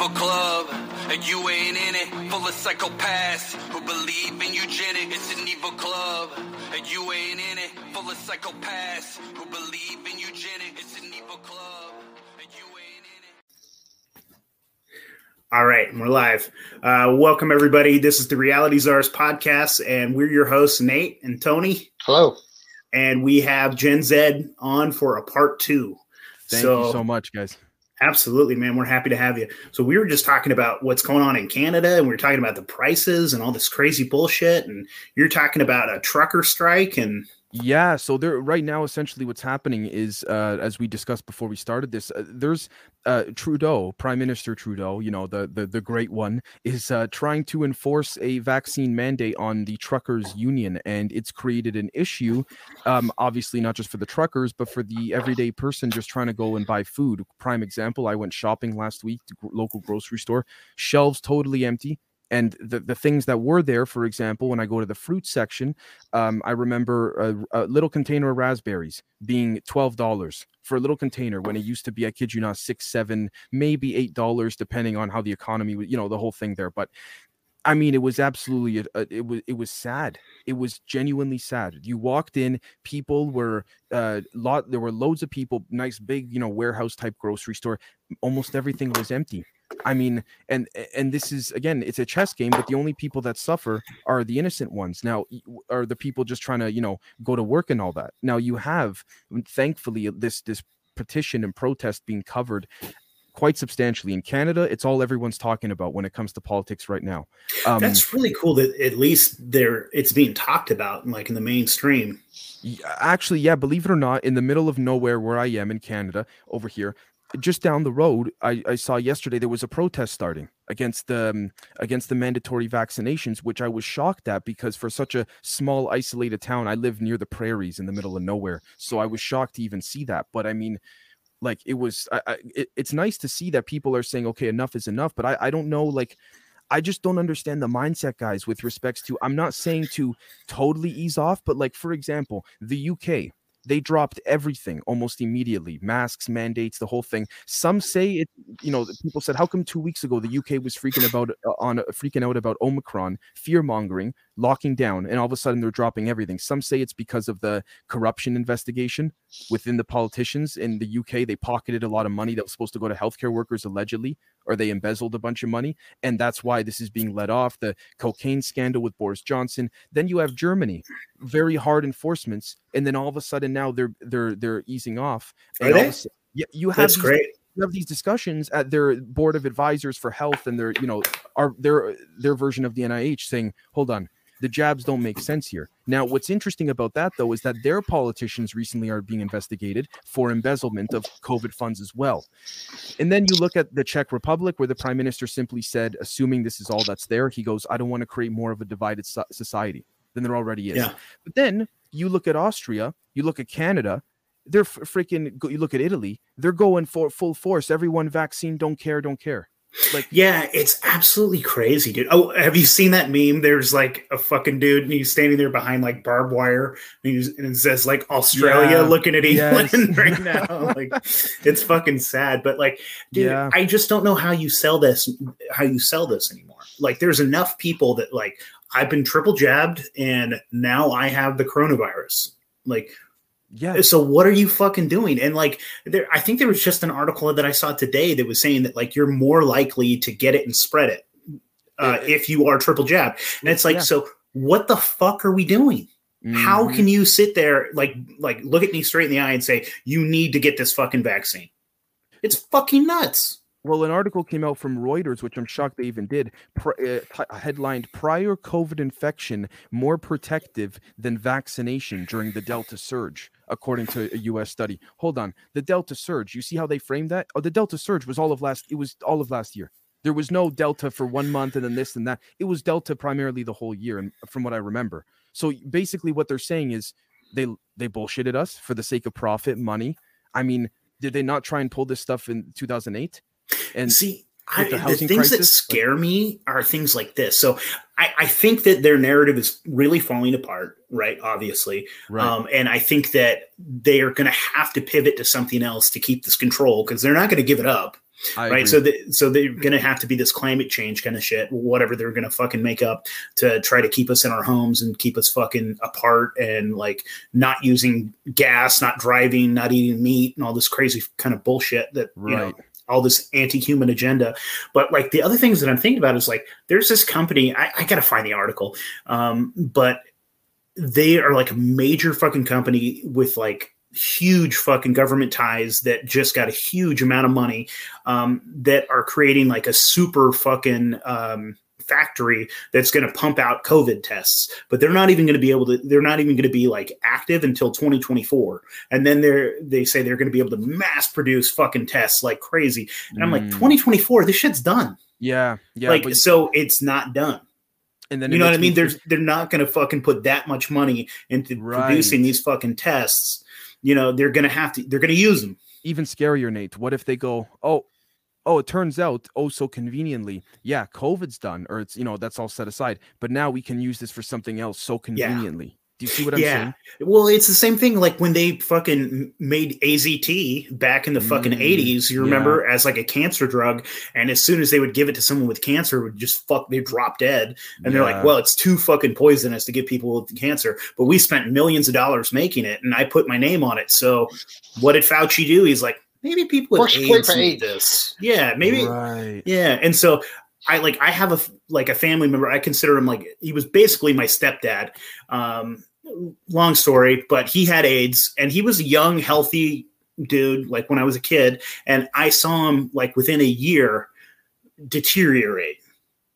evil club, and you ain't in it. Full of psychopaths who believe in eugenics. It's an evil club, and you ain't in it. Full of psychopaths who believe in eugenics. It's an evil club, and you ain't in it. All right, we're live. Uh, welcome, everybody. This is the Reality Czars podcast, and we're your hosts, Nate and Tony. Hello. And we have Gen Z on for a part two. Thank you so much, guys. Absolutely, man. We're happy to have you. So we were just talking about what's going on in Canada, and we were talking about the prices and all this crazy bullshit. And you're talking about a trucker strike, and yeah, so there right now, essentially, what's happening is, uh, as we discussed before we started this, uh, there's uh, Trudeau, Prime Minister Trudeau, you know the the the great one, is uh, trying to enforce a vaccine mandate on the truckers' union, and it's created an issue. Um, obviously, not just for the truckers, but for the everyday person just trying to go and buy food. Prime example: I went shopping last week to local grocery store, shelves totally empty and the, the things that were there for example when i go to the fruit section um, i remember a, a, little container of raspberries being $12 for a little container when it used to be i kid you not six seven maybe eight dollars depending on how the economy you know the whole thing there but I mean, it was absolutely it was it was sad. It was genuinely sad. You walked in, people were uh lot there were loads of people, nice big, you know, warehouse type grocery store. Almost everything was empty. I mean, and and this is again, it's a chess game, but the only people that suffer are the innocent ones. Now, are the people just trying to you know go to work and all that. Now you have, thankfully, this this petition and protest being covered quite substantially in Canada. It's all everyone's talking about when it comes to politics right now. Um, That's really cool that at least there it's being talked about, like in the mainstream. Actually, yeah, believe it or not, in the middle of nowhere where I am in Canada, over here, just down the road, I, I, saw yesterday there was a protest starting against the um, against the mandatory vaccinations, which I was shocked at because for such a small isolated town, I live near the prairies in the middle of nowhere, so I was shocked to even see that. But I mean, like it was, I, I, it, it's nice to see that people are saying, okay, enough is enough. But I, I don't know, like. I just don't understand the mindset, guys, with respects to. I'm not saying to totally ease off, but like, for example, the UK, they dropped everything almost immediately masks mandates the whole thing. Some say it you know people said how come two weeks ago the uk was freaking about uh, on uh, freaking out about omicron fear mongering locking down and all of a sudden they're dropping everything. Some say it's because of the corruption investigation within the politicians. In the uk they pocketed a lot of money that was supposed to go to healthcare workers allegedly or they embezzled a bunch of money and that's why this is being let off. The cocaine scandal with boris johnson. Then you have germany very hard enforcements and then all of a sudden now they're they're they're easing off. And Are? Sudden, yeah you have that's these, great. you have these discussions at their board of advisors for health and their you know are their their version of the nih saying hold on the jabs don't make sense here. Now, what's interesting about that, though, is that their politicians recently are being investigated for embezzlement of COVID funds as well. And then you look at the Czech Republic, where the prime minister simply said, assuming this is all that's there, he goes, I don't want to create more of a divided society than there already is. Yeah. But then you look at Austria, you look at Canada, they're freaking, you look at Italy, they're going for full force. Everyone vaccine, don't care, don't care. Like, yeah, it's absolutely crazy, dude. Oh, have you seen that meme? There's like a fucking dude, and he's standing there behind like barbed wire, and, he's, and it says like Australia yeah, looking at England yes. right now. like, it's fucking sad, but like, dude, yeah. I just don't know how you sell this, how you sell this anymore. Like, there's enough people that like I've been triple jabbed, and now I have the coronavirus. Like, yeah. So what are you fucking doing? And like there I think there was just an article that I saw today that was saying that like you're more likely to get it and spread it uh, yeah. if you are triple jab. And it's like yeah. so what the fuck are we doing? Mm-hmm. How can you sit there like like look at me straight in the eye and say you need to get this fucking vaccine? It's fucking nuts. Well, an article came out from Reuters, which I'm shocked they even did, pr- uh, t- headlined Prior COVID infection more protective than vaccination during the Delta surge, according to a US study. Hold on. The Delta surge, you see how they framed that? Oh, the Delta surge was all of last, it was all of last year. There was no Delta for one month and then this and that. It was Delta primarily the whole year, and from what I remember. So basically, what they're saying is they they bullshitted us for the sake of profit, money. I mean, did they not try and pull this stuff in 2008? And see, I, the, the, things crisis, that scare me are things like this. So I, I, think that their narrative is really falling apart, right? Obviously. Right. Um, and I think that they are going to have to pivot to something else to keep this control because they're not going to give it up. I right? Agree. So, the, so they're going to have to be this climate change kind of shit, whatever they're going to fucking make up to try to keep us in our homes and keep us fucking apart and like not using gas, not driving, not eating meat, and all this crazy kind of bullshit that right. you know all this anti-human agenda. But like the other things that I'm thinking about is like there's this company. I, I gotta find the article, um, but they are like a major fucking company with like huge fucking government ties that just got a huge amount of money um, that are creating like a super fucking um, factory that's going to pump out COVID tests, but they're not even going to be able to. They're not even going to be like active until 2024, and then they're they say they're going to be able to mass produce fucking tests like crazy. And I'm like, 2024, mm. this shit's done. Yeah, yeah. Like, but- so it's not done. And then you know what I mean? There's they're not going to fucking put that much money into right. producing these fucking tests. You know, they're going to have to. They're going to use them. Even scarier, Nate. What if they go? Oh, oh, it turns out, oh, so conveniently, yeah, COVID's done, or it's, you know, that's all set aside. But now we can use this for something else so conveniently. Yeah. Do you see what I'm yeah. saying? Well, it's the same thing like when they fucking made AZT back in the fucking mm, 80s, you remember, yeah. as like a cancer drug. And as soon as they would give it to someone with cancer, it would just fuck, they drop dead. And yeah. they're like, well, it's too fucking poisonous to give people with cancer. But we spent millions of dollars making it and I put my name on it. So what did Fauci do? He's like, maybe people with AIDS need this. Yeah, maybe. Right. Yeah, and so I like I have a like a family member. I consider him like he was basically my stepdad. Um, long story, but he had AIDS, and he was a young, healthy dude. Like when I was a kid, and I saw him like within a year deteriorate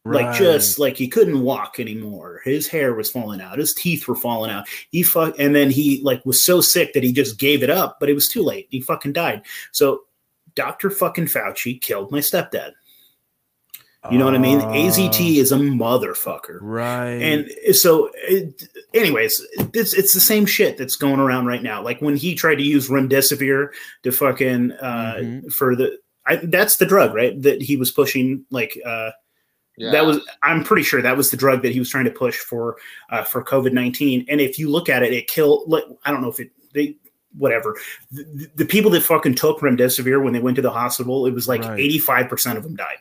Right. Like just like he couldn't walk anymore. His hair was falling out. His teeth were falling out. He fuck and then he like was so sick that he just gave it up, but it was too late. He fucking died. So Dr. fucking Fauci killed my stepdad. You know what I mean? AZT ah. is a motherfucker. Right. And so it, anyways, it's it's the same shit that's going around right now. Like when he tried to use remdesivir to fucking uh mm-hmm. for the I, that's the drug, right? That he was pushing like uh yeah. That was I'm pretty sure that was the drug that he was trying to push for uh, for COVID nineteen. And if you look at it, it killed. Like, I don't know if it they whatever the, the people that fucking took remdesivir when they went to the hospital, it was like eighty five percent of them died.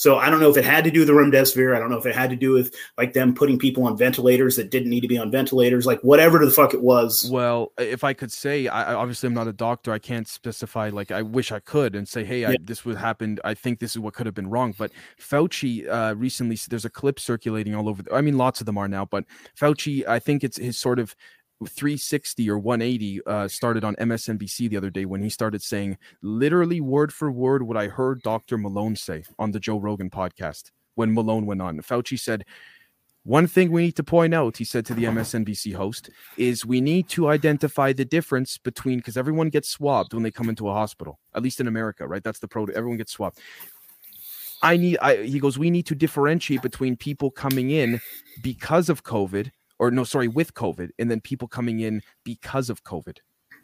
So I don't know if it had to do with the remdesivir. I don't know if it had to do with like them putting people on ventilators that didn't need to be on ventilators, like whatever the fuck it was. Well, if I could say, I obviously I'm not a doctor. I can't specify. Like I wish I could and say, hey, yeah. I, this would happen. I think this is what could have been wrong. But Fauci uh, recently, there's a clip circulating all over. The, I mean, lots of them are now. But Fauci, I think it's his sort of 360 or 180 uh, started on MSNBC the other day when he started saying literally word for word what I heard Dr. Malone say on the Joe Rogan podcast when Malone went on. Fauci said, one thing we need to point out, he said to the MSNBC host, is we need to identify the difference between because everyone gets swabbed when they come into a hospital, at least in America, right? That's the pro. Everyone gets swabbed. I need. I, he goes. We need to differentiate between people coming in because of COVID or no, sorry, with COVID, and then people coming in because of COVID.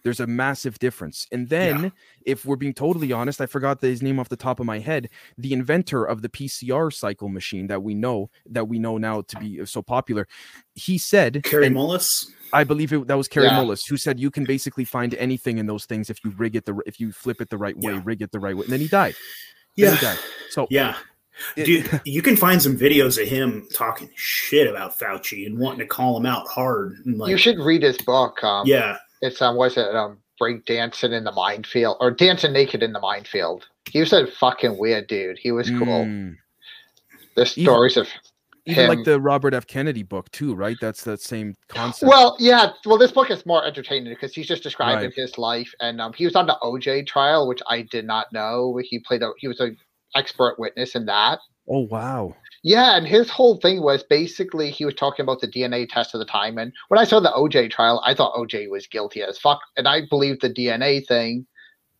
There's a massive difference. And then, yeah. if we're being totally honest, I forgot his name off the top of my head. The inventor of the PCR cycle machine that we know that we know now to be uh, so popular, he said, Kary Mullis. I believe it, that was Kary yeah. Mullis who said you can basically find anything in those things if you rig it the if you flip it the right way, yeah. rig it the right way, and then he died. Then yeah. He died. So yeah, Dude, you can find some videos of him talking shit about Fauci and wanting to call him out hard. Like, you should read his book. Um, yeah, it's um, was it um, break dancing in the minefield or dancing naked in the minefield? He was a fucking weird dude. He was cool. Mm. The stories even, of even him. like the Robert F. Kennedy book too, right? That's that same concept. Well, yeah. Well, this book is more entertaining because he's just describing right. his life, and um, he was on the OJ trial, which I did not know. He played a he was a expert witness in that. Oh wow. Yeah, and his whole thing was basically he was talking about the DNA test at the time. And when I saw the OJ trial, I thought OJ was guilty as fuck. And I believed the DNA thing.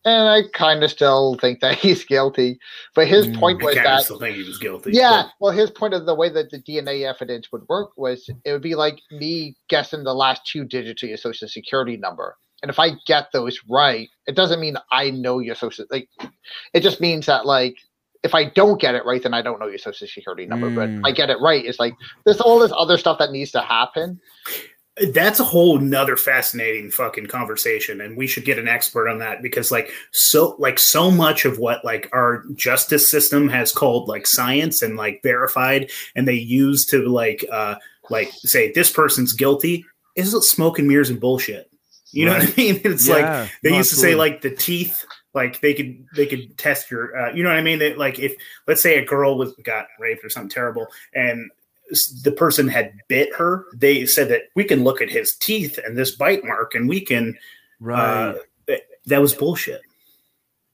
And I kind of still think that he's guilty. But his mm, point was I that still think he was guilty. Yeah. But. Well, his point of the way that the DNA evidence would work was it would be like me guessing the last two digits of your social security number. And if I get those right, it doesn't mean I know your social like it just means that like if I don't get it right, then I don't know your social security number. Mm. But I get it right. It's like there's all this other stuff that needs to happen. that's a whole nother fascinating fucking conversation and we should get an expert on that because like so like so much of what like our justice system has called like science and like verified and they use to like uh like say this person's guilty is smoke and mirrors and bullshit you know what i mean it's yeah, like they used to say like the teeth like they could they could test your uh, you know what i mean that like if let's say a girl was got raped or something terrible and the person had bit her, they said that we can look at his teeth and this bite mark, and we can. Right. Uh, that was bullshit.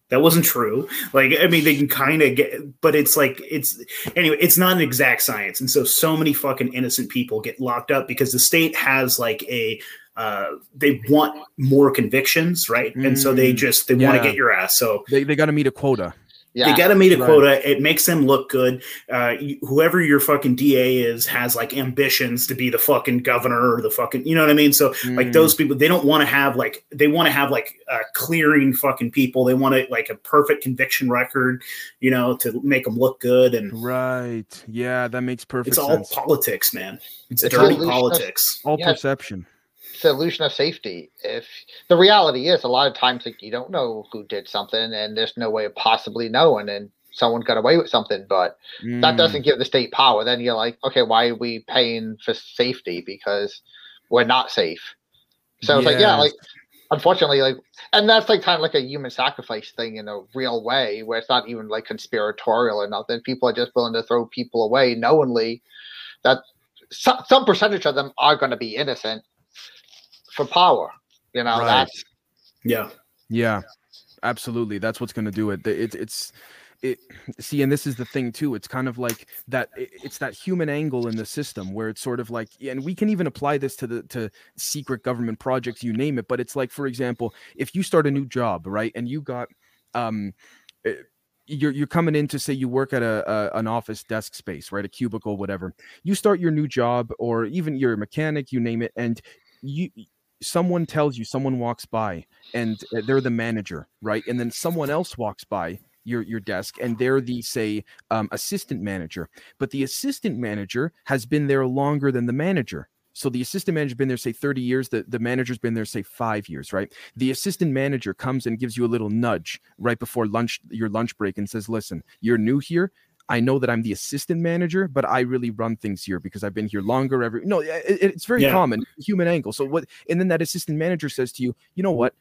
That wasn't true. Like, I mean, they can kind of get, but it's like it's anyway. It's not an exact science, and so so many fucking innocent people get locked up because the state has like a uh, they want more convictions, right? Mm, and so they mm. just they yeah. want to get your ass. So they, they got to meet a quota. Yeah, they got to meet a right. quota. It makes them look good. Uh, whoever your fucking DA is has like ambitions to be the fucking governor or the fucking, you know what I mean? So mm. like those people, they don't want to have like they want to have like uh, clearing fucking people. They want to like a perfect conviction record, you know, to make them look good. And right, yeah, that makes perfect. It's sense. all politics, man. It's, it's dirty politics. All yeah. perception solution of safety. If the reality is, a lot of times like you don't know who did something, and there's no way of possibly knowing, and someone got away with something, but mm. that doesn't give the state power. Then you're like, okay, why are we paying for safety because we're not safe? So it's like, yeah, like unfortunately, like, and that's like kind of like a human sacrifice thing in a real way, where it's not even like conspiratorial or nothing. People are just willing to throw people away knowingly that some, some percentage of them are going to be innocent for power. You know, right. that's yeah, yeah, absolutely. That's what's going to do it. it. It's it. See, and this is the thing too. It's kind of like that. It's that human angle in the system where it's sort of like, and we can even apply this to the to secret government projects, you name it. But it's like, for example, if you start a new job, right, and you got um eh, you're you're coming in to say you work at a, a, an office desk space, right? A cubicle, whatever. You start your new job, or even you're a mechanic, you name it, and you someone tells you someone walks by and uh, they're the manager right? And then someone else walks by your your desk and they're the say um, assistant manager. But the assistant manager has been there longer than the manager. So the assistant manager's been there say 30 years the, the manager's been there say five years right? The assistant manager comes and gives you a little nudge right before lunch your lunch break and says listen you're new here I know that I'm the assistant manager, but I really run things here because I've been here longer. Every no, it, it's very yeah. common human angle. So what? And then that assistant manager says to you, you know what?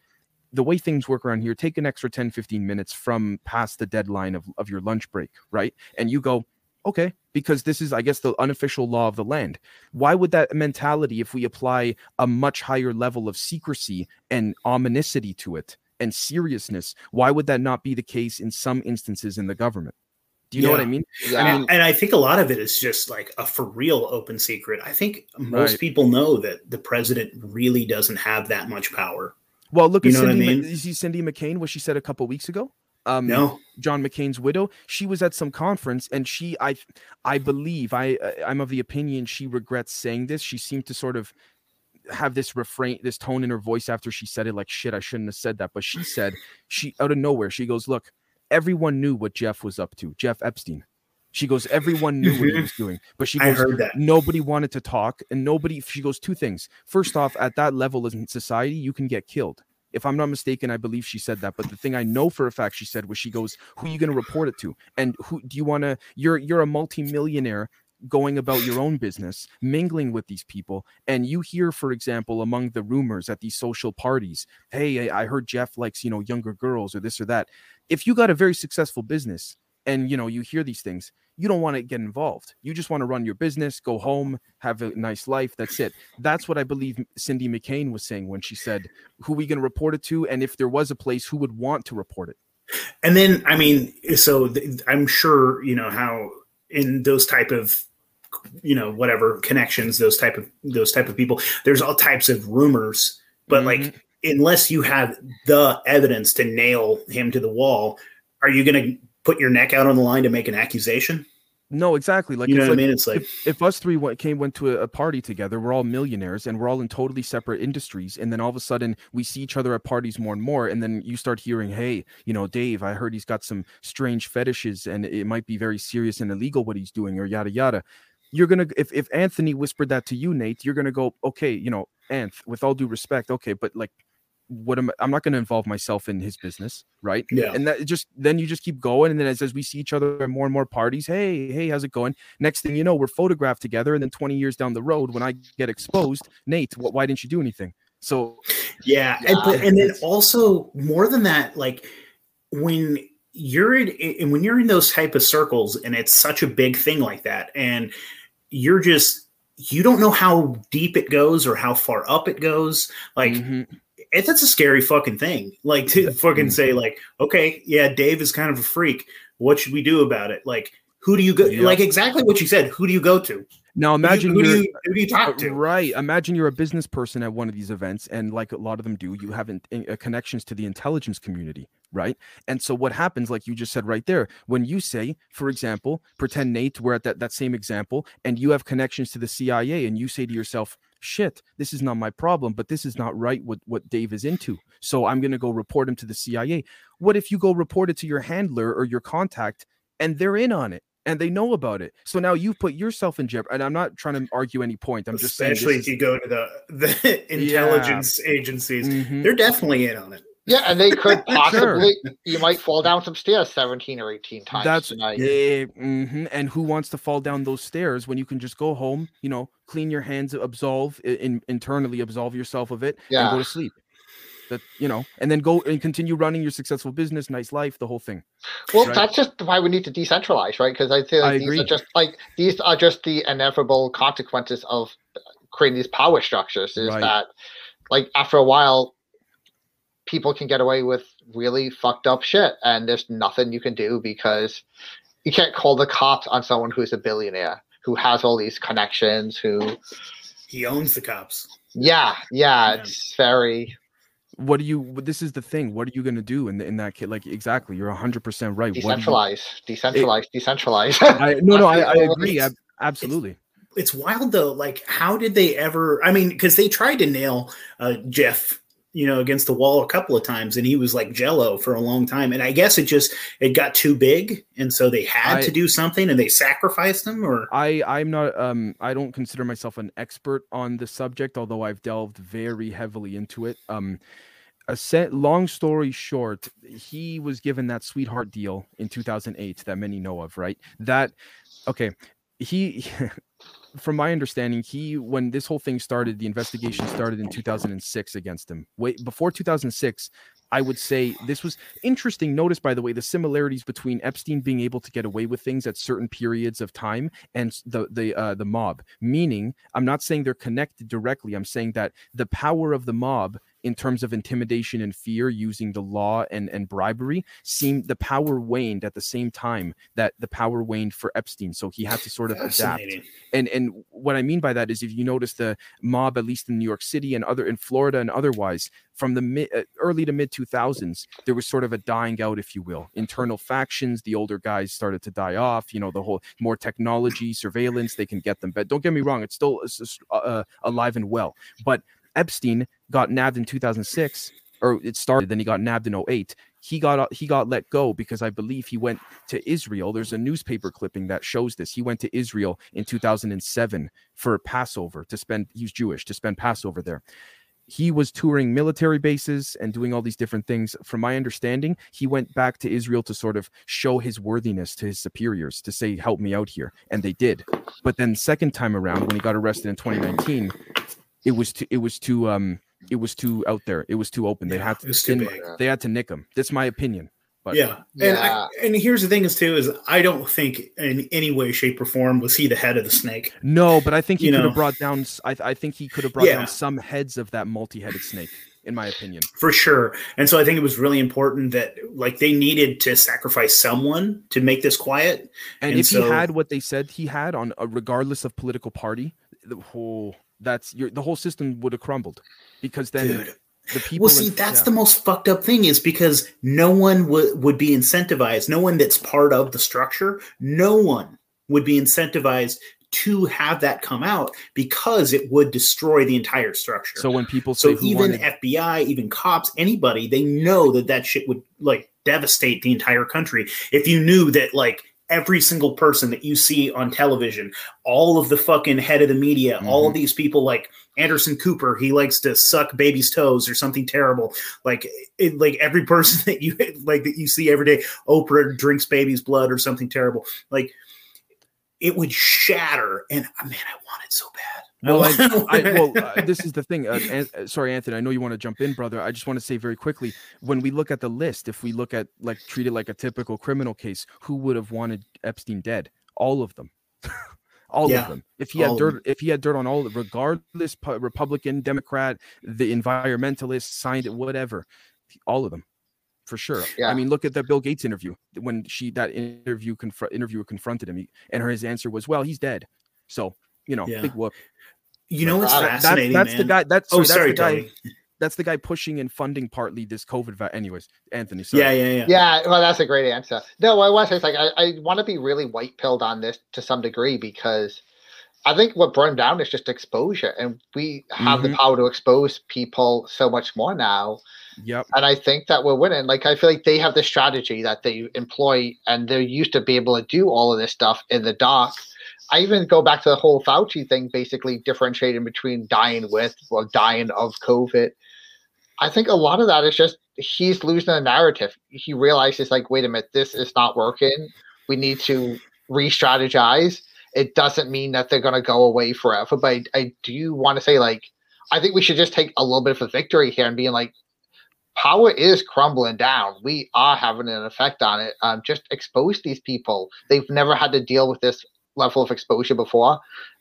The way things work around here, take an extra 10, 15 minutes from past the deadline of, of your lunch break, right? And you go, okay, because this is, I guess, the unofficial law of the land. Why would that mentality, if we apply a much higher level of secrecy and ominousity to it and seriousness, why would that not be the case in some instances in the government? Do you yeah. know what I mean? Yeah. I mean, and I think a lot of it is just like a for real open secret. I think most right. people know that the president really doesn't have that much power. Well, look you at Cindy. I mean? you see Cindy McCain, what she said a couple weeks ago. Um, no, John McCain's widow. She was at some conference, and she, I, I believe, I, I'm of the opinion she regrets saying this. She seemed to sort of have this refrain, this tone in her voice after she said it, like shit, I shouldn't have said that. But she said, she out of nowhere, she goes, "Look, everyone knew what Jeff was up to, Jeff Epstein. She goes, everyone knew what he was doing, but she goes, nobody wanted to talk, and nobody. She goes, two things. First off, at that level in society, you can get killed. If I'm not mistaken, I believe she said that. But the thing I know for a fact she said was, she goes, "Who are you going to report it to? And who do you want to? You're you're a multimillionaire going about your own business, mingling with these people, and you hear, for example, among the rumors at these social parties, hey, I heard Jeff likes, you know, younger girls or this or that. If you got a very successful business and you know you hear these things, you don't want to get involved. You just want to run your business, go home, have a nice life. That's it. That's what I believe Cindy McCain was saying when she said, "Who are we going to report it to?" And if there was a place, who would want to report it? And then, I mean, so th- I'm sure you know how in those type of you know whatever connections those type of those type of people there's all types of rumors but mm-hmm. like unless you have the evidence to nail him to the wall are you going to put your neck out on the line to make an accusation no, exactly. Like you know what like, I mean. It's like if, if us three went, came went to a, a, party together, we're all millionaires and we're all in totally separate industries, and then all of a sudden we see each other at parties more and more, and then you start hearing, "Hey, you know, Dave, I heard he's got some strange fetishes, and it might be very serious and illegal what he's doing, or yada yada." you're gonna if if Anthony whispered that to you, Nate, you're gonna go, okay, you know, Anth, with all due respect, okay, but like what am I, I'm not going to involve myself in his business, right? Yeah. And that just then you just keep going, and then as, as we see each other at more and more parties, hey, hey, how's it going? Next thing you know, we're photographed together, and then 20 years down the road, when I get exposed, Nate, wh- why didn't you do anything? So, yeah, and, but, and then also more than that, like when you're in, in when you're in those type of circles, and it's such a big thing like that, and you're just you don't know how deep it goes or how far up it goes, like. mhm. It, that's a scary fucking thing. Like to fucking say, like, okay, yeah, Dave is kind of a freak. What should we do about it? Like, who do you go? Yeah. Like exactly what you said. Who do you go to? now imagine who do you're you, who do you talk to? Right. Imagine you're a business person at one of these events, and like a lot of them do, you have in, in- uh, connections to the intelligence community, right? And so what happens, like you just said right there, when you say, for example, pretend Nate, we're at that, that same example, and you have connections to the CIA, and you say to yourself, shit, this is not my problem, but this is not right what, what Dave is into. So I'm going to go report him to the CIA. What if you go report it to your handler or your contact and they're in on it? And they know about it. So now you've put yourself in jeopardy. And I'm not trying to argue any point. I'm just saying Especially this if you go to the the intelligence agencies, Mhm. they're definitely in on it. Yeah, and they could Sure. possibly you might fall down some stairs 17 or 18 times That's tonight. yeah, mhm. and who wants to fall down those stairs when you can just go home, you know, clean your hands, absolve in, internally, absolve yourself of it, and go to sleep. That you know, and then go and continue running your successful business, nice life, the whole thing. Well, Right. that's just why we need to decentralize, right? Because I I like these agree. are just like these are just the inevitable consequences of creating these power structures. Is Right. that like after a while, people can get away with really fucked up shit, and there's nothing you can do because you can't call the cops on someone who's a billionaire who has all these connections. Who, He owns the cops. yeah, yeah, Yeah. it's very What do you? This is the thing. What are you gonna do in the, in that kid? Like exactly, you're hundred percent right. What do you- decentralized, decentralized, decentralized. I, no, no, I, I agree. it's- ab- absolutely. It's wild though. Like, how did they ever? I mean, because they tried to nail uh, Jeff, you know, against the wall a couple of times, and he was like Jello for a long time. And I guess it just it got too big, and so they had I- to do something, and they sacrificed him. Or I I'm not um I don't consider myself an expert on the subject, although I've delved very heavily into it. Um, a set long story short, he was given that sweetheart deal in 2008 that many know of, right? That okay, he. From my understanding, he when this whole thing started, the investigation started in 2006 against him. Wait, before 2006, I would say this was interesting. Notice, by the way, the similarities between Epstein being able to get away with things at certain periods of time and the the uh, the mob. Meaning, I'm not saying they're connected directly. I'm saying that the power of the mob in terms of intimidation and fear using the law and and bribery seemed the power waned at the same time that the power waned for Epstein. So he had to sort of adapt and and what I mean by that is if you notice the mob, at least in New York City and other in Florida and otherwise, from the mid, uh, early to mid 2000s, there was sort of a dying out, if you will. Internal factions, the older guys started to die off. You know, the whole more technology, surveillance, they can get them. But don't get me wrong, it's still uh, alive and well. But Epstein got nabbed in 2006, or it started, then he got nabbed in 08 he got uh, he got let go because I believe he went to Israel. There's a newspaper clipping that shows this. He went to Israel in 2007 for Passover to spend. He's Jewish to spend Passover there. He was touring military bases and doing all these different things. From my understanding, he went back to Israel to sort of show his worthiness to his superiors to say, "Help me out here," and they did. But then second time around, when he got arrested in 2019, it was too, it was too um it was too out there. It was too open. They Yeah, had to too in- big. they had to nick him. That's my opinion. But yeah, and I, and here's the thing is too is I don't think in any way, shape, or form was he the head of the snake. no, but I think he You could know. have brought down. I, I think he could have brought Yeah. down some heads of that multi-headed snake, in my opinion. for sure. And so I think it was really important that like they needed to sacrifice someone to make this quiet. And, And if so- he had what they said he had on, uh, regardless of political party, the whole that's your the whole system would have crumbled, because then Dude. the people. Well, see, in- that's yeah. the most fucked up thing is because no one would would be incentivized. No one that's part of the structure. No one would be incentivized to have that come out because it would destroy the entire structure. So when people say So even wanted, FBI, even cops, anybody, they know that that shit would like devastate the entire country. If you knew that like every single person that you see on television, all of the fucking head of the media, mm-hmm. all of these people like Anderson Cooper, he likes to suck babies' toes or something terrible. Like it, like every person that you like that you see every day, Oprah drinks baby's blood or something terrible. Like it would shatter, and man, I want it so bad. Well, I, I, well, uh, this is the thing. Uh, an, uh, sorry, Anthony. I know you want to jump in, brother. I just want to say very quickly: when we look at the list, if we look at like treat it like a typical criminal case, who would have wanted Epstein dead? All of them. all yeah, of them. If he had dirt, if he had dirt on all, regardless, Republican, Democrat, the environmentalists, signed it, whatever, all of them, for sure. Yeah. I mean, look at the Bill Gates interview when she that interview confront interviewer confronted him, he, and her his answer was, "Well, he's dead." So you know, yeah. big whoop. You know what's fascinating? That, that's man? the guy. That's oh, sorry, that's the guy. That's the guy pushing and funding partly this COVID. Va- Anyways, Anthony. Sorry. Yeah, yeah, yeah. Yeah. Well, that's a great answer. No, I want to say like I, I want to be really white pilled on this to some degree because I think what burned down is just exposure, and we have mm-hmm. the power to expose people so much more now. Yep. And I think that we're winning. Like I feel like they have the strategy that they employ, and they're used to be able to do all of this stuff in the dark I even go back to the whole Fauci thing, basically differentiating between dying with or dying of COVID. I think a lot of that is just he's losing the narrative. He realizes, like, wait a minute, this is not working. We need to re strategize. It doesn't mean that they're going to go away forever. But I, I do want to say, like, I think we should just take a little bit of a victory here and being like, power is crumbling down. We are having an effect on it. Um, just expose these people. They've never had to deal with this level of exposure before.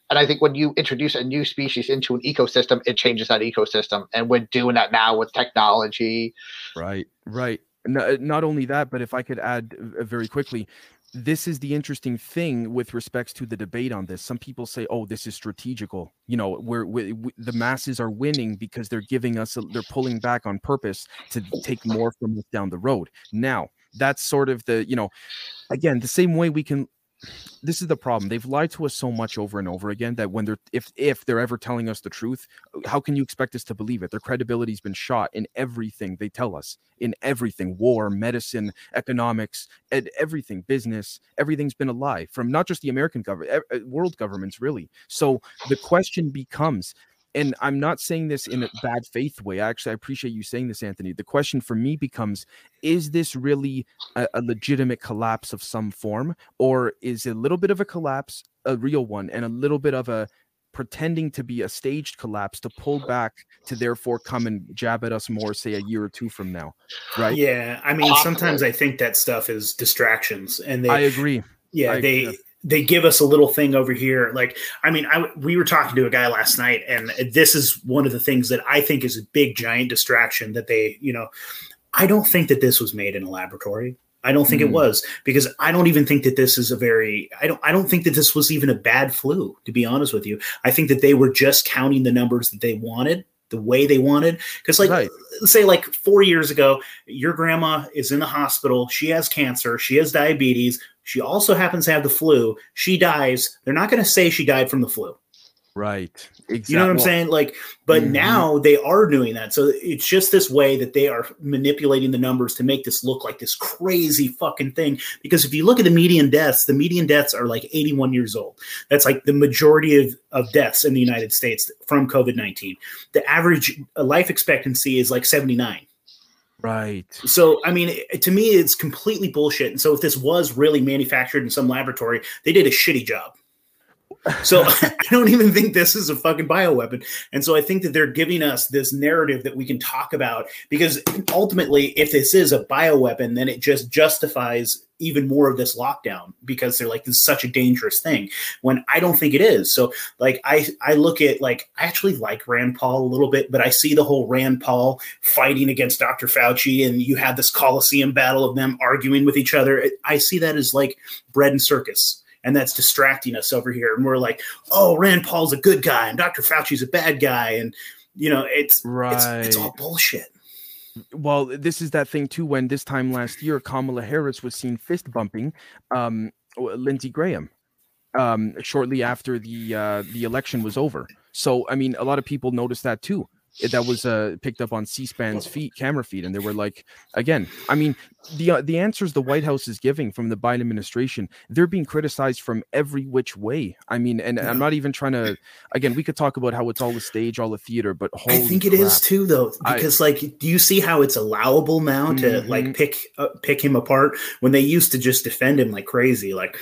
And I think when you introduce a new species into an ecosystem, it changes that ecosystem. And we're doing that now with technology. Right, right. Not only that, but if I could add uh, very quickly, this is the interesting thing with respects to the debate on this. Some people say, "Oh, this is strategical." You know, where the masses are winning because they're giving us, a, they're pulling back on purpose to take more from us down the road. Now, that's sort of the, you know, again, the same way we can this is the problem. They've lied to us so much over and over again that when they're if if they're ever telling us the truth, how can you expect us to believe it? Their credibility's been shot in everything they tell us, in everything, war, medicine, economics, and everything, business, everything's been a lie from not just the American government, world governments really. So the question becomes and I'm not saying this in a bad faith way. Actually, I appreciate you saying this, Anthony. The question for me becomes is this really a, a, legitimate collapse of some form, or is it a little bit of a collapse, a real one, and a little bit of a pretending to be a staged collapse to pull back to therefore come and jab at us more, say a year or two from now? Right. Yeah. I mean, sometimes I think that stuff is distractions. And they, I agree. Yeah. I, they, they give us a little thing over here. Like, I mean, I we were talking to a guy last night, and this is one of the things that I think is a big giant distraction that they, you know, I don't think that this was made in a laboratory. I don't think mm. it was because I don't even think that this is a very I don't I don't think that this was even a bad flu to be honest with you. I think that they were just counting the numbers that they wanted the way they wanted. Because, like, right. say, like four years ago, your grandma is in the hospital. She has cancer. She has diabetes. She also happens to have the flu. She dies. They're not going to say she died from the flu. Right. Exactly. You know what I'm saying? Like, but mm-hmm. now they are doing that. So it's just this way that they are manipulating the numbers to make this look like this crazy fucking thing. Because if you look at the median deaths, the median deaths are like 81 years old. That's like the majority of, of deaths in the United States from COVID 19. The average uh, life expectancy is like 79. Right. So, I mean, to me, it's completely bullshit. And so, if this was really manufactured in some laboratory, they did a shitty job. So I don't even think this is a fucking bioweapon. And so I think that they're giving us this narrative that we can talk about because ultimately, if this is a bioweapon, then it just justifies even more of this lockdown because they're like this is such a dangerous thing when I don't think it is. So like I I look at like I actually like Rand Paul a little bit, but I see the whole Rand Paul fighting against Dr. Fauci and you have this Coliseum battle of them arguing with each other. I see that as like bread and circus and that's distracting us over here. And we're like, oh, Rand Paul's a good guy and Dr. Fauci's a bad guy, and you know, it's right. it's, it's all bullshit. Well, this is that thing too. When this time last year, Kamala Harris was seen fist bumping um, Lindsey Graham um, shortly after the uh, the election was over. So, I mean, a lot of people noticed that too. That was uh, picked up on C-SPAN's feed, camera feed, and they were like, again, I mean, the uh, the answers the White House is giving from the Biden administration, they're being criticized from every which way. I mean, and yeah. I'm not even trying to. Again, we could talk about how it's all a stage, all a theater, but I think crap. it is too, though, because I, like, do you see how it's allowable now to mm-hmm. like pick uh, pick him apart when they used to just defend him like crazy, like.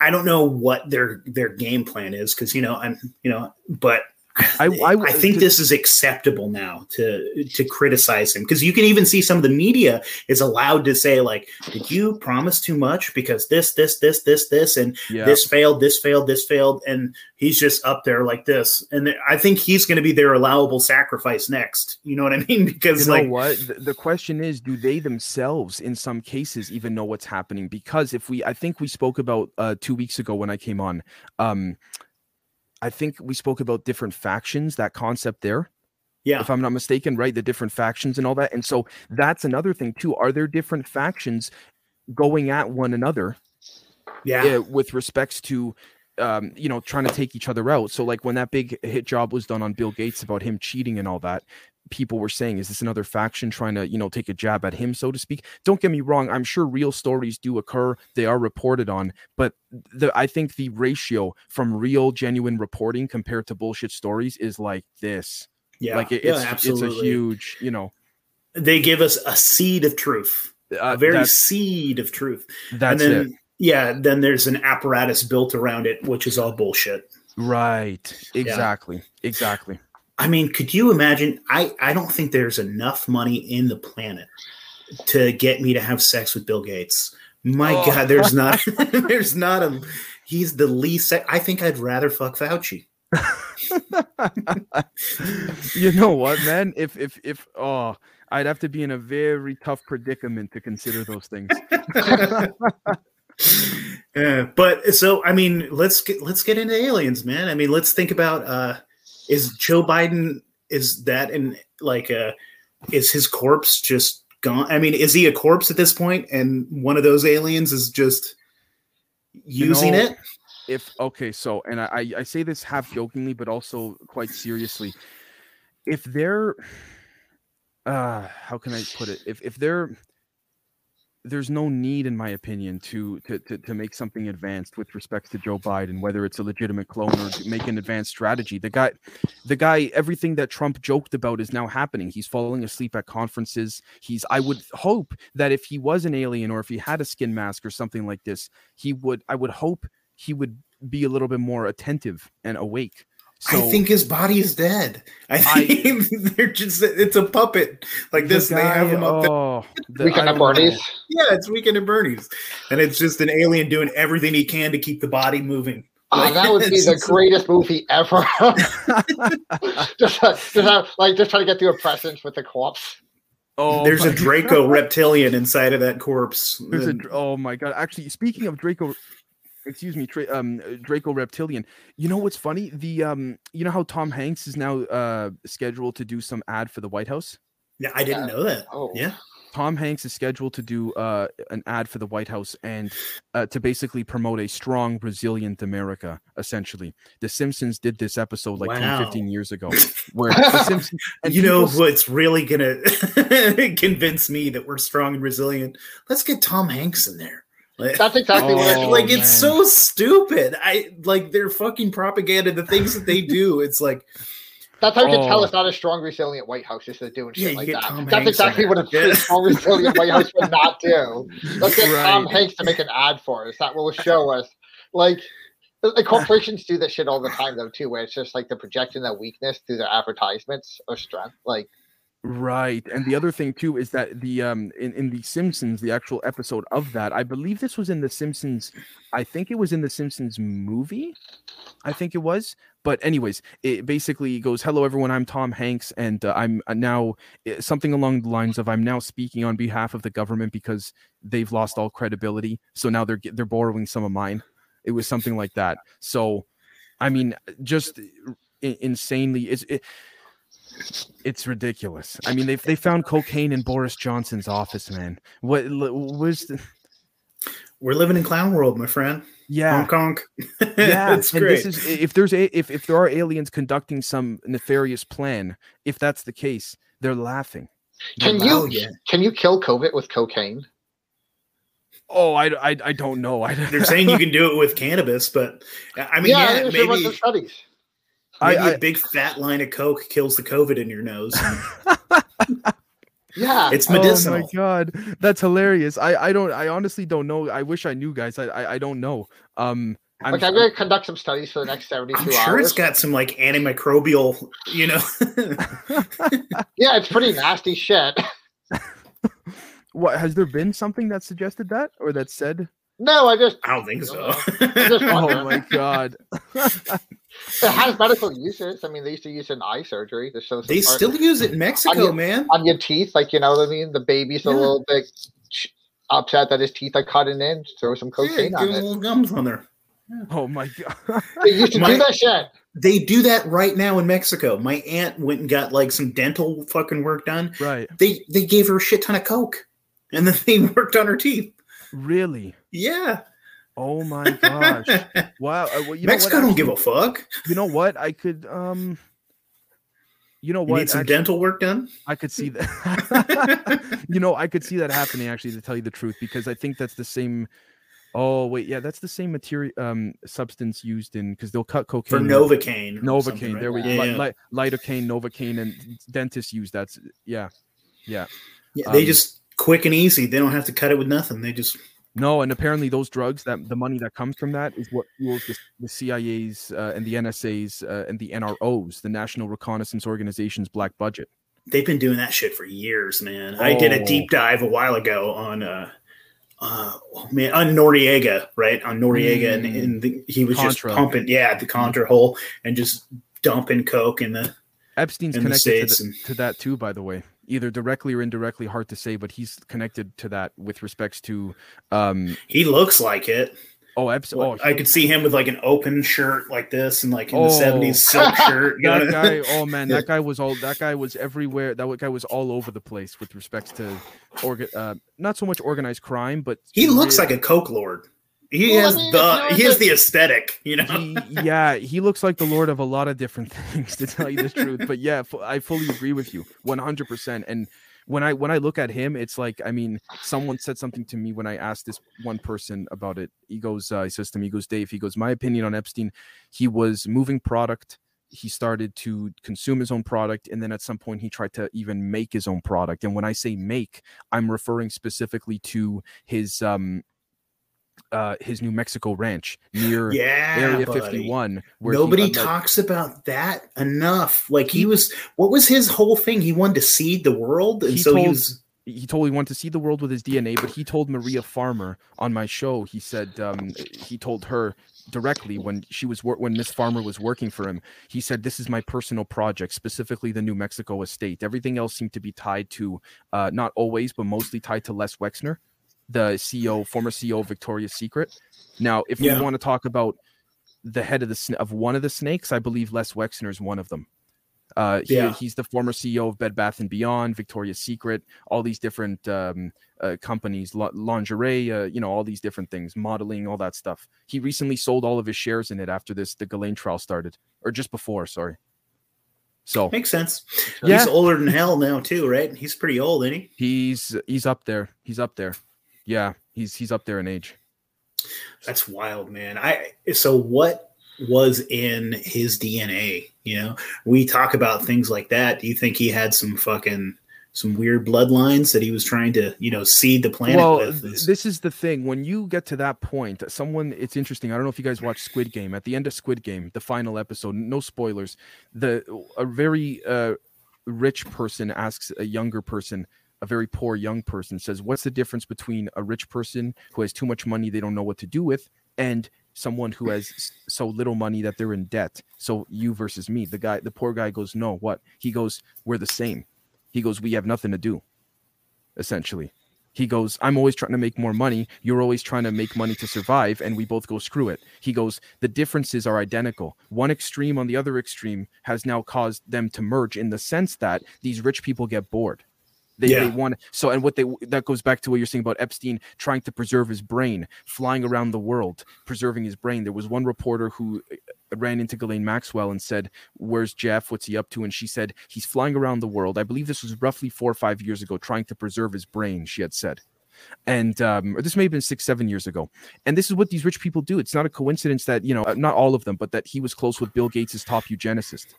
I don't know what their their game plan is because you know I'm you know but I, I, I think to, this is acceptable now to to criticize him because you can even see some of the media is allowed to say like, "Did you promise too much?" Because this, this, this, this, this, and yeah. this failed, this failed, this failed, and he's just up there like this. And I think he's going to be their allowable sacrifice next. You know what I mean? Because you know like, what the, the question is, do they themselves, in some cases, even know what's happening? Because if we, I think we spoke about uh, two weeks ago when I came on. Um, I think we spoke about different factions, that concept there. Yeah. If I'm not mistaken, right? The different factions and all that. And so that's another thing too. Are there different factions going at one another? Yeah. Uh, with respects to um, you know, trying to take each other out. So like when that big hit job was done on Bill Gates about him cheating and all that, people were saying, is this another faction trying to, you know, take a jab at him, so to speak? Don't get me wrong. I'm sure real stories do occur. They are reported on, but the I think the ratio from real, genuine reporting compared to bullshit stories is like this. Yeah, like it, it's absolutely. it's a huge, you know. They give us a seed of truth, uh, a very seed of truth. That's and then, it. Yeah, then there's an apparatus built around it, which is all bullshit. Right. Exactly. Yeah. Exactly. I mean, could you imagine? I, I don't think there's enough money in the planet to get me to have sex with Bill Gates. My oh. God, there's not there's not a he's the least I think I'd rather fuck Fauci. you know what, man? If if if oh I'd have to be in a very tough predicament to consider those things. yeah, but so I mean, let's get let's get into aliens, man. I mean, let's think about uh is Joe Biden is that in like a uh, is his corpse just gone? I mean, is he a corpse at this point? point and one of those aliens is just using you know, it? If okay, so and I I say this half jokingly but also quite seriously. If they're uh how can I put it? If if they're there's no need, in my opinion, to, to to to make something advanced with respect to Joe Biden, whether it's a legitimate clone or make an advanced strategy. The guy, the guy, everything that Trump joked about is now happening. He's falling asleep at conferences. He's. I would hope that if he was an alien or if he had a skin mask or something like this, he would. I would hope he would be a little bit more attentive and awake so, I think his body is dead. I think I, they're just it's a puppet like this. Guy, they have him up oh, there. The, Weekend at Bernie's. Yeah, it's Weekend at Bernie's. And it's just an alien doing everything he can to keep the body moving. Oh, that would be the greatest movie ever. just, uh, just uh, like just trying to get through a presence with the corpse. Oh, there's a Draco God. reptilian inside of that corpse. There's a, oh my god! Actually, speaking of Draco excuse me, tra- um, uh, Draco Reptilian. You know what's funny? The um, you know how Tom Hanks is now uh scheduled to do some ad for the White House. Yeah, I didn't know that. Oh, yeah. Tom Hanks is scheduled to do uh, an ad for the White House and uh, to basically promote a strong, resilient America, essentially. The Simpsons did this episode like wow. 10, 15 years ago. Where the Simpsons, you know what's really going to convince me that we're strong and resilient? Let's get Tom Hanks in there. That's exactly oh, what like. It's so stupid. I like their fucking propaganda. The things that they do. It's like that's how you can tell oh. it's not a strong, resilient White House is they're doing shit yeah, like that. Tom That's Hanks exactly what a strong, resilient White House would not do. Let's get right. Tom Hanks to make an ad for us. That will show us. Like, the corporations do this shit all the time, though, too, where it's just like they're projecting their weakness through their advertisements or strength. Like, Right. And the other thing too is that the um in, in the Simpsons, the actual episode of that, I believe this was in the Simpsons, I think it was in the Simpsons movie. I think it was. But anyways, it basically goes, "Hello everyone, I'm Tom Hanks and uh, I'm uh, now uh, something along the lines of I'm now speaking on behalf of the government because they've lost all credibility. So now they're they're borrowing some of mine." It was something like that. So I mean, just insanely it's it, it's ridiculous. I mean, they they found cocaine in Boris Johnson's office, man. What was the? We're living in clown world, my friend. Yeah, honk honk. yeah, it's great. this is if there's a if if there are aliens conducting some nefarious plan, if that's the case, they're laughing. Can you yeah. can you kill COVID with cocaine? Oh, I, I, I don't know. I, They're saying you can do it with cannabis, but I mean, yeah, yeah maybe, studies. Maybe I, a big fat line of coke kills the COVID in your nose. yeah, it's medicinal. Oh my god, that's hilarious. I, I don't. I honestly don't know. I wish I knew, guys. I, I, I don't know. Um, I'm, like I'm going to conduct some studies for the next 72 I'm sure hours. it's got some like antimicrobial, you know. yeah, it's pretty nasty shit. what has there been something that suggested that or that said? No, I just I don't think so. oh my god. it has medical uses. I mean, they used to use it in eye surgery. To show they still use it in Mexico, on your, man. On your teeth, like you know what I mean. The baby's yeah. a little bit upset that his teeth are cutting in. Throw some cocaine yeah, on it. little gums on there. Yeah. Oh my god! they used to my, do that shit. They do that right now in Mexico. My aunt went and got like some dental fucking work done. Right. They they gave her a shit ton of coke, and then they worked on her teeth. Really? Yeah. Oh my gosh! wow. Uh, well, Mexico don't give a fuck. You know what? I could um. You know what? You need some actually, dental work done. I could see that. you know, I could see that happening. Actually, to tell you the truth, because I think that's the same Oh wait, yeah, that's the same material um substance used in because they'll cut cocaine for novocaine. Novocaine, right? there we go. Yeah, yeah. lidocaine, novocaine, and dentists use that. Yeah, yeah. Yeah, they um, just quick and easy. They don't have to cut it with nothing. They just no, and apparently those drugs that the money that comes from that is what fuels the, the CIA's uh, and the NSA's uh, and the NRO's, the National Reconnaissance Organization's black budget. They've been doing that shit for years, man. Oh. I did a deep oh. dive a while ago on uh, uh, oh man, on Noriega, right? On Noriega, mm. and, and the, he was Contra. just pumping, yeah, the Contra hole and just dumping coke in the. Epstein's in connected the to, the, and, to, that too, by the way, either directly or indirectly. Hard to say, but he's connected to that with respects to. Um, he looks like it. Oh, absolutely. Oh, I could see him with like an open shirt like this and like in oh, the seventies silk shirt. that guy, oh man, that guy was all that guy was everywhere. That guy was all over the place with respects to organ, uh, not so much organized crime, but he looks like a coke lord. He well, has I mean, the he has the aesthetic, you know. He, yeah, he looks like the lord of a lot of different things, to tell you the truth. But yeah, I fully agree with you, one hundred percent. And when I when I look at him, it's like I mean, someone said something to me when I asked this one person about it. He goes, uh, he says to me, he goes, Dave, he goes, my opinion on Epstein, he was moving product. He started to consume his own product, and then at some point he tried to even make his own product. And when I say make, I'm referring specifically to his um uh, his New Mexico ranch near yeah, Area buddy. 51. Nobody he, talks about that enough. Like he, he, was, what was his whole thing? He wanted to seed the world, and so told, he was. He told he wanted to see the world with his DNA, but he told Maria Farmer on my show. He said um, he told her directly when she was when Miss Farmer was working for him. He said, "This is my personal project, specifically the New Mexico estate. Everything else seemed to be tied to, uh, not always, but mostly tied to Les Wexner." The CEO, former CEO of Victoria's Secret. Now, if yeah. we want to talk about the head of the of one of the snakes, I believe Les Wexner is one of them. Uh, he, yeah. he's the former CEO of Bed Bath and Beyond, Victoria's Secret, all these different um, uh, companies, lingerie, uh, you know, all these different things, modeling, all that stuff. He recently sold all of his shares in it after this the Ghislaine trial started, or just before. Sorry. So makes sense. Yeah. He's older than hell now too, right? He's pretty old, isn't he? He's he's up there. He's up there yeah, he's he's up there in age. That's wild, man. I so what was in his DNA? You know, we talk about things like that. Do you think he had some fucking some weird bloodlines that he was trying to, you know, seed the planet well, with? This is the thing. When you get to that point, someone it's interesting. I don't know if you guys watched Squid Game. At the end of Squid Game, the final episode, no spoilers, the a very uh rich person asks a younger person a very poor young person says, What's the difference between a rich person who has too much money they don't know what to do with and someone who has so little money that they're in debt? So you versus me. The guy, the poor guy goes, No, what? He goes, We're the same. He goes, We have nothing to do, essentially. He goes, I'm always trying to make more money. You're always trying to make money to survive. And we both go, screw it. He goes, the differences are identical. One extreme on the other extreme has now caused them to merge in the sense that these rich people get bored They, yeah. they want so, and what they that goes back to what you're saying about Epstein trying to preserve his brain, flying around the world, preserving his brain. There was one reporter who uh, ran into Ghislaine Maxwell and said, "Where's Jeff? What's he up to?" And she said, "He's flying around the world." I believe this was roughly four or five years ago, trying to preserve his brain. She had said and um, or this may have been six, seven years ago. And this is what these rich people do. It's not a coincidence that you know, uh, not all of them, but that he was close with Bill Gates' top eugenicist.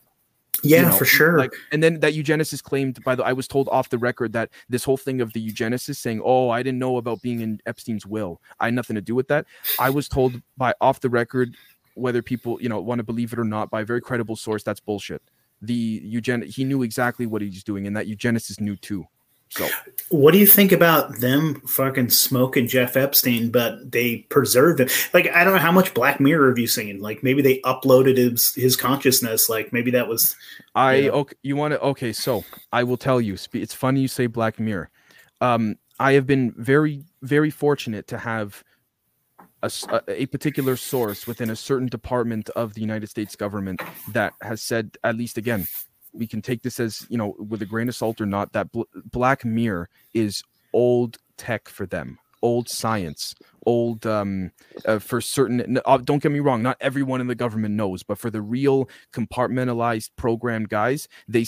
Yeah, you know, for sure. Like, and then that eugenicist claimed by the I was told off the record that this whole thing of the eugenicist saying, "Oh, I didn't know about being in Epstein's will. I had nothing to do with that." I was told by off the record, whether people you know want to believe it or not, by a very credible source, that's bullshit. The eugen he knew exactly what he was doing, and that eugenicist knew too. So, what do you think about them fucking smoking Jeff Epstein, but they preserved him? Like, I don't know how much Black Mirror have you seen? Like, maybe they uploaded his his consciousness. Like, maybe that was. I you know. okay. You want to okay? So I will tell you. It's funny you say Black Mirror. Um, I have been very very fortunate to have a, a, particular source within a certain department of the United States government that has said, at least again, we can take this as you know with a grain of salt or not that bl- black mirror is old tech for them old science old um uh, for certain uh, don't get me wrong not everyone in the government knows but for the real compartmentalized programmed guys they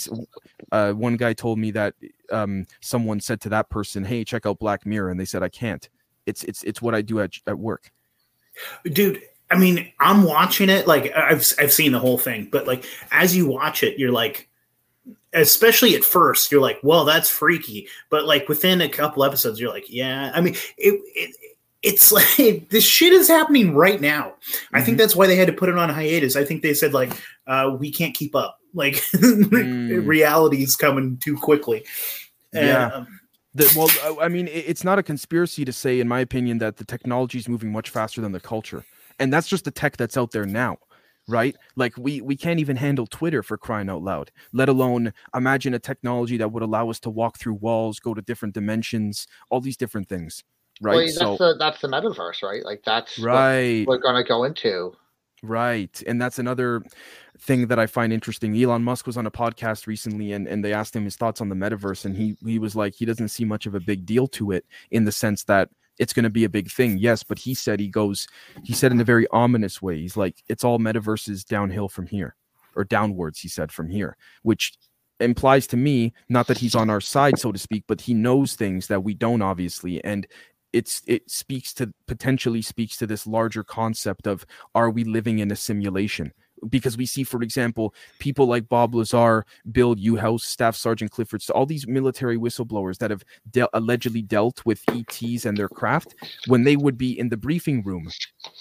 uh, one guy told me that um someone said to that person hey check out black mirror and they said i can't. It's it's it's what i do at, at work. Dude I mean, I'm watching it like I've I've seen the whole thing, but like as you watch it, you're like, especially at first you're like well that's freaky. But like within a couple episodes you're like yeah. I mean it, it it's like this shit is happening right now. Mm-hmm. i think mm-hmm. that's why they had to put it on hiatus. I think they said like uh, we can't keep up. Like mm. reality is coming too quickly. And, yeah. um, the, well i mean it's not a conspiracy to say in my opinion that the technology is moving much faster than the culture. And that's just the tech that's out there now right? Like we we can't even handle twitter for crying out loud let alone imagine a technology that would allow us to walk through walls go to different dimensions all these different things right? well, that's so the, that's the metaverse right? Like that's right. we're going to go into. Right and that's another thing that i find interesting. Elon musk was on a podcast recently and, and they asked him his thoughts on the metaverse and he he was like he doesn't see much of a big deal to it in the sense that it's going to be a big thing. Yes, but he said he goes, he said in a very ominous way, he's like, it's all metaverses downhill from here or downwards, he said from here, which implies to me not that he's on our side, so to speak, but he knows things that we don't, obviously. And it's it speaks to potentially speaks to this larger concept of are we living in a simulation because we see, for example, people like Bob Lazar, Bill Uhouse, Staff Sergeant Clifford, all these military whistleblowers that have de- allegedly dealt with ETs and their craft, when they would be in the briefing room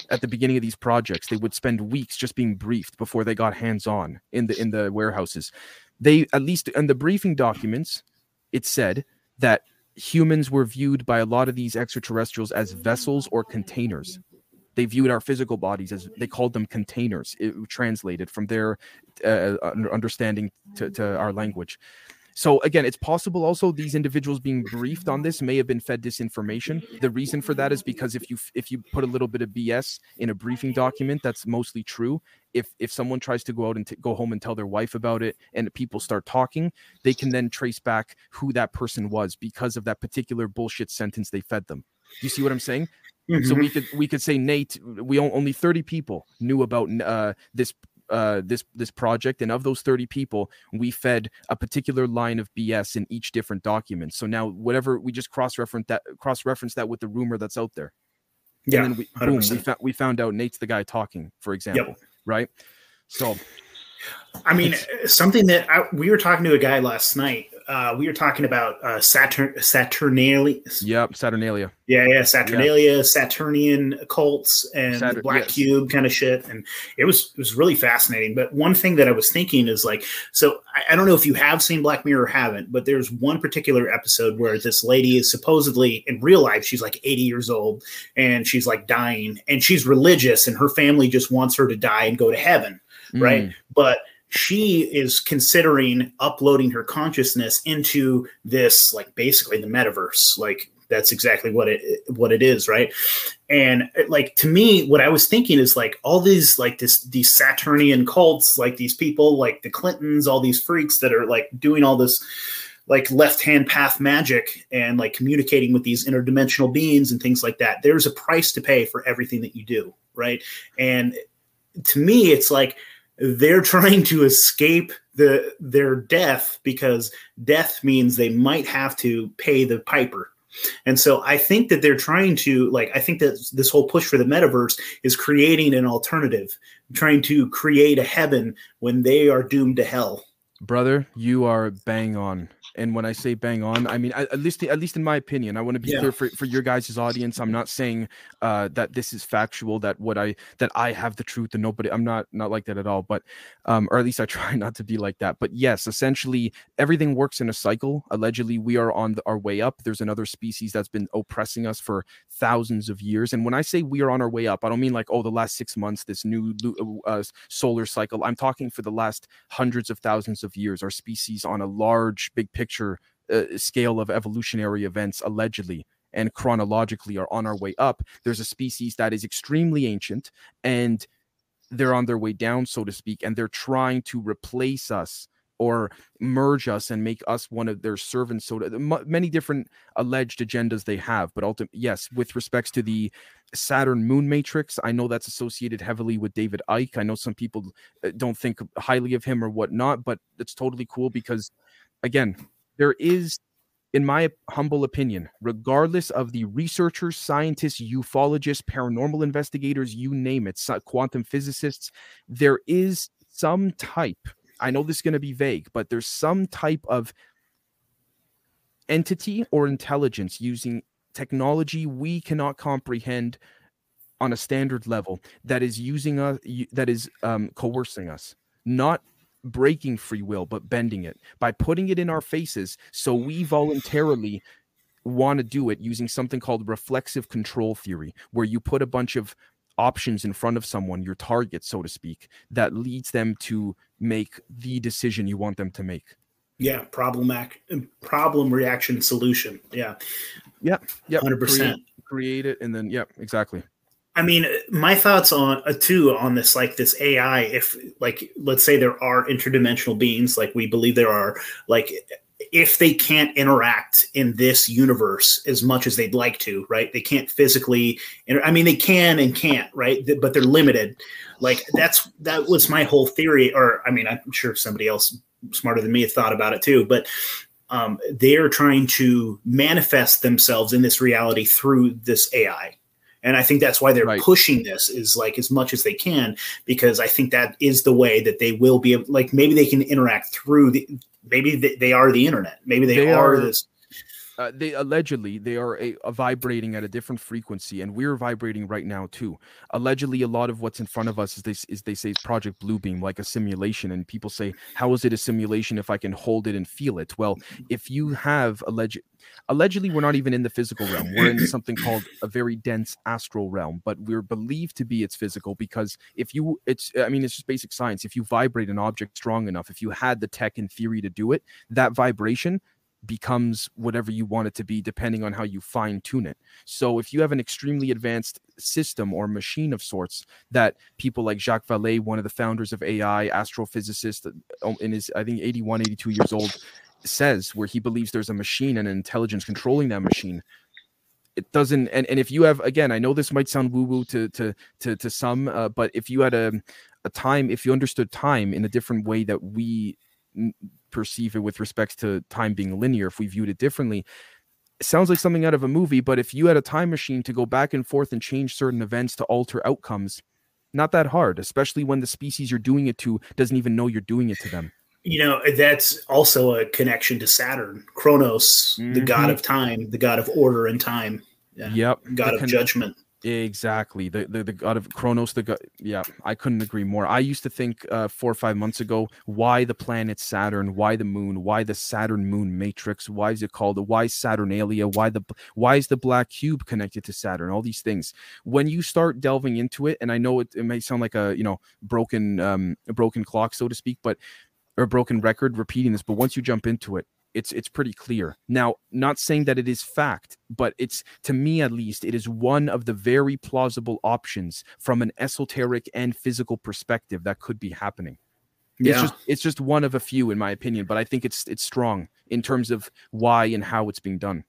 at the beginning of these projects, they would spend weeks just being briefed before they got hands on in the in the warehouses. They at least in the briefing documents, it said that humans were viewed by a lot of these extraterrestrials as vessels or containers they viewed our physical bodies as they called them containers it translated from their uh, understanding to, to our language so again, it's possible also these individuals being briefed on this may have been fed disinformation. The reason for that is because if you if you put a little bit of BS in a briefing document, that's mostly true. If if someone tries to go out and t- go home and tell their wife about it, and people start talking, they can then trace back who that person was because of that particular bullshit sentence they fed them. You see what I'm saying? Mm-hmm. So we could we could say Nate, we only 30 people knew about uh, this uh, this this project, and of those 30 people, we fed a particular line of BS in each different document. So now, whatever we just cross reference that cross reference that with the rumor that's out there. Yeah, and then we, boom, we, fa- we found out Nate's the guy talking, for example, yep. right? So, I mean, something that I, we were talking to a guy last night uh, we were talking about uh, Saturn Saturnalia. Yep, Saturnalia. Yeah, yeah, Saturnalia, yep. Saturnian cults, and Saturn, Black yes. Cube kind of shit, and it was it was really fascinating. But one thing that I was thinking is like, so I, I don't know if you have seen Black Mirror or haven't, but there's one particular episode where this lady is supposedly in real life she's like 80 years old and she's like dying, and she's religious, and her family just wants her to die and go to heaven, mm. right? But she is considering uploading her consciousness into this like basically the metaverse like that's exactly what it what it is right and like to me what i was thinking is like all these like this these saturnian cults like these people like the clintons all these freaks that are like doing all this like left hand path magic and like communicating with these interdimensional beings and things like that. There's a price to pay for everything that you do, right? And to me, it's like they're trying to escape the their death because death means they might have to pay the piper and so I think that they're trying to like I think that this whole push for the metaverse is creating an alternative, trying to create a heaven when they are doomed to hell. Brother, you are bang on and when I say bang on, I mean at, least at least in my opinion. I want to be yeah. clear for, for your guys' audience. I'm not saying uh, that this is factual. That what I that I have the truth and nobody. I'm not not like that at all. But um, or at least I try not to be like that. But yes, essentially everything works in a cycle. Allegedly, we are on the, our way up. There's another species that's been oppressing us for thousands of years. And when I say we are on our way up, I don't mean like oh the last six months this new uh, solar cycle. I'm talking for the last hundreds of thousands of years. Our species on a large big picture picture uh, scale of evolutionary events allegedly and chronologically are on our way up there's a species that is extremely ancient and they're on their way down so to speak and they're trying to replace us or merge us and make us one of their servants so many different alleged agendas they have but yes with respects to the saturn moon matrix i know that's associated heavily with david Icke. i know some people uh, don't think highly of him or whatnot but it's totally cool because again there is in my humble opinion, regardless of the researchers, scientists, ufologists, paranormal investigators, you name it, quantum physicists, there is some type, I know this is going to be vague, but there's some type of entity or intelligence using technology we cannot comprehend on a standard level that is using us, that is um, coercing us, not breaking free will, but bending it by putting it in our faces. So we voluntarily want to do it using something called reflexive control theory, where you put a bunch of options in front of someone, your target, so to speak, that leads them to make the decision you want them to make. Yeah, problem act, problem reaction solution. Yeah, yeah, yeah, hundred percent. Create it, and then yeah, exactly. I mean, my thoughts on uh, too on this like this AI. If like let's say there are interdimensional beings, like we believe there are, like if they can't interact in this universe as much as they'd like to, right? They can't physically. Inter- I mean, they can and can't, right? But they're limited. Like that's that was my whole theory. Or I mean, I'm sure somebody else smarter than me thought about it too, but. Um, they're trying to manifest themselves in this reality through this AI and i think that's why they're right. pushing this is like as much as they can because i think that is the way that they will be able, like maybe they can interact through the maybe they, they are the internet maybe they, they are, are this uh, they allegedly they are a, a, vibrating at a different frequency, and we're vibrating right now too. Allegedly, a lot of what's in front of us is they is they say Project Bluebeam, like a simulation, and people say, "How is it a simulation if I can hold it and feel it?" Well, if you have alleged allegedly we're not even in the physical realm we're in something called a very dense astral realm but we're believed to be its physical because if you it's i mean it's just basic science if you vibrate an object strong enough if you had the tech in theory to do it that vibration becomes whatever you want it to be depending on how you fine tune it. So if you have an extremely advanced system or machine of sorts that people like Jacques Vallée, one of the founders of AI, astrophysicist uh, in his I think 81 82 years old says where he believes there's a machine and an intelligence controlling that machine it doesn't and, and if you have again i know this might sound woo woo to to to to some uh, but if you had a a time if you understood time in a different way that we perceive it with respects to time being linear if we viewed it differently it sounds like something out of a movie but if you had a time machine to go back and forth and change certain events to alter outcomes not that hard especially when the species you're doing it to doesn't even know you're doing it to them you know that's also a connection to saturn kronos mm-hmm. the god of time the god of order and time yeah. yep god the of con- judgment Exactly. The, the the god of Kronos, the god yeah, I couldn't agree more. I used to think uh, four or five months ago, why the planet Saturn, why the moon, why the Saturn moon matrix, why is it called why Saturnalia, why the why is the black cube connected to Saturn? All these things. When you start delving into it, and I know it, it may sound like a you know broken um broken clock, so to speak, but or a broken record repeating this, but once you jump into it, it's it's pretty clear. Now, not saying that it is fact, but it's to me at least it is one of the very plausible options from an esoteric and physical perspective that could be happening. It's yeah. just it's just one of a few in my opinion, but I think it's it's strong in terms of why and how it's being done.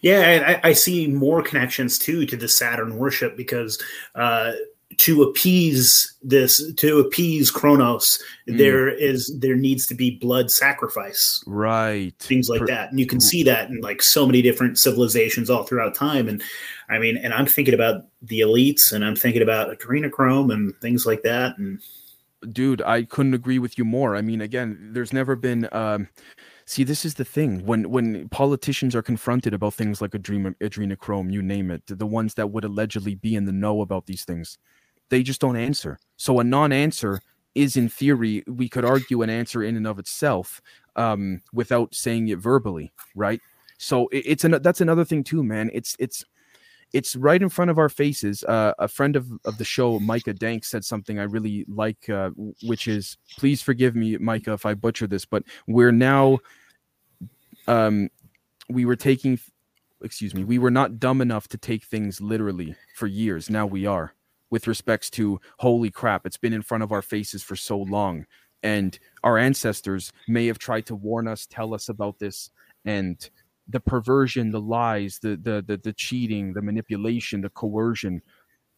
Yeah, I, I see more connections too to the Saturn worship because uh, to appease this to appease Kronos, mm. there is there needs to be blood sacrifice, right? Things like per- that, and you can see that in like so many different civilizations all throughout time. And I mean, and I'm thinking about the elites, and I'm thinking about adrenochrome and things like that, and dude, I couldn't agree with you more. I mean, again, there's never been. Um, see, this is the thing when when politicians are confronted about things like adren- adrenochrome, you name it, the ones that would allegedly be in the know about these things, they just don't answer. So a non-answer is, in theory, we could argue an answer in and of itself, um, without saying it verbally, right? So it, it's an that's another thing too, man. It's it's it's right in front of our faces. Uh, a friend of, of the show, Micah Dank, said something I really like, uh, which is please forgive me, Micah, if I butcher this, but we're now, um, we were taking, excuse me, we were not dumb enough to take things literally for years. Now we are, with respects to holy crap, it's been in front of our faces for so long. And our ancestors may have tried to warn us, tell us about this, and the perversion, the lies, the, the the the cheating, the manipulation, the coercion.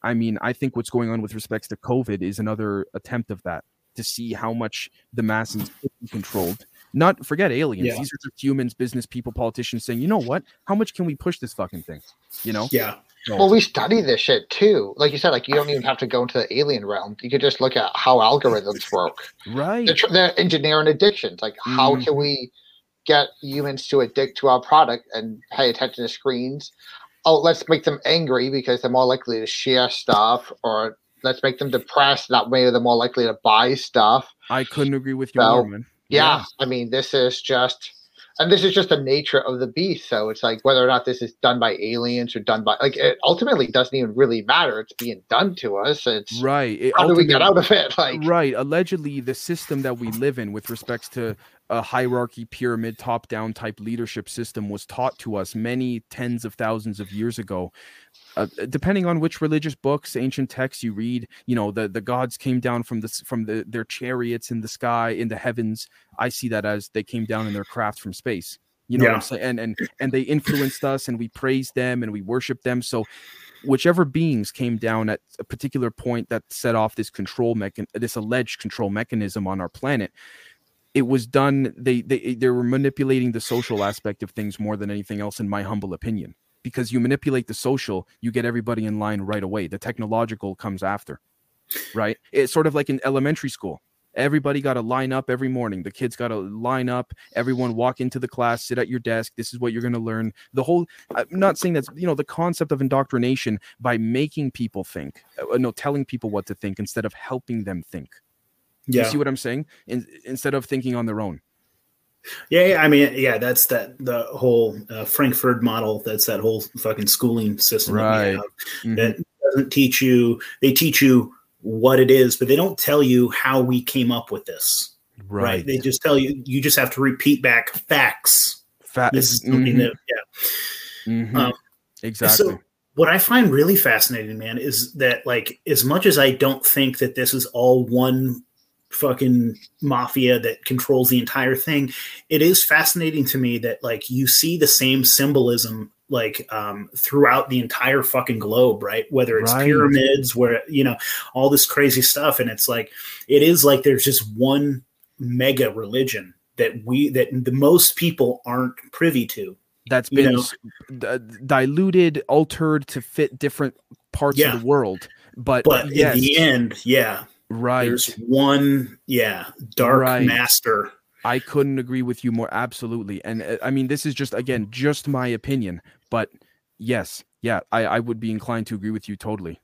I mean, I think what's going on with respects to COVID is another attempt of that to see how much the masses be controlled. Not forget aliens. Yeah. These are just humans, business people, politicians saying, you know what? How much can we push this fucking thing? You know? Yeah. Well, we study this shit too. Like you said, like you don't even have to go into the alien realm. You could just look at how algorithms work. Right. They're, they're engineering addictions. Like, how mm. can we get humans to addict to our product and pay attention to screens. Oh, let's make them angry because they're more likely to share stuff, or let's make them depressed. That way, they're more likely to buy stuff. I couldn't agree with you so, more, man. Yeah, yeah, I mean, this is just, and this is just the nature of the beast. So it's like whether or not this is done by aliens or done by, like, it ultimately doesn't even really matter. It's being done to us. It's right. It how do we get out of it? Like, right. Allegedly, the system that we live in with respects to a hierarchy pyramid top down type leadership system was taught to us many tens of thousands of years ago. Uh, depending on which religious books ancient texts you read you know the, the gods came down from the from the, their chariots in the sky in the heavens. I see that as they came down in their craft from space. You know yeah. what i'm saying? And and and they influenced us and we praised them and we worshiped them. So whichever beings came down at a particular point that set off this control mechan- this alleged control mechanism on our planet it was done they they they were manipulating the social aspect of things more than anything else in my humble opinion. Because you manipulate the social you get everybody in line right away. The technological comes after right? It's sort of like in elementary school. Everybody got to line up every morning. The kids got to line up. Everyone walk into the class sit at your desk. This is what you're going to learn. The whole i'm not saying that's you know the concept of indoctrination by making people think uh, no telling people what to think instead of helping them think yeah. You see what I'm saying? In, instead of thinking on their own. Yeah, yeah, I mean, yeah, that's that the whole uh, Frankfurt model. That's that whole fucking schooling system right. that, mm-hmm. that doesn't teach you. They teach you what it is, but they don't tell you how we came up with this. Right. right? They just tell you. You just have to repeat back facts. Facts. This is something mm-hmm. that, yeah. Mm-hmm. Um, exactly. So, what I find really fascinating, man, is that like as much as I don't think that this is all one fucking mafia that controls the entire thing it is fascinating to me that like you see the same symbolism like um throughout the entire fucking globe right whether it's right. pyramids where you know all this crazy stuff and it's like it is like there's just one mega religion that we that the most people aren't privy to that's been d- diluted altered to fit different parts yeah. of the world but, but yes. in the end yeah Right. There's one, yeah, dark right. master. I couldn't agree with you more. Absolutely. And uh, I mean, this is just, again, just my opinion. But yes, yeah, I, I would be inclined to agree with you totally.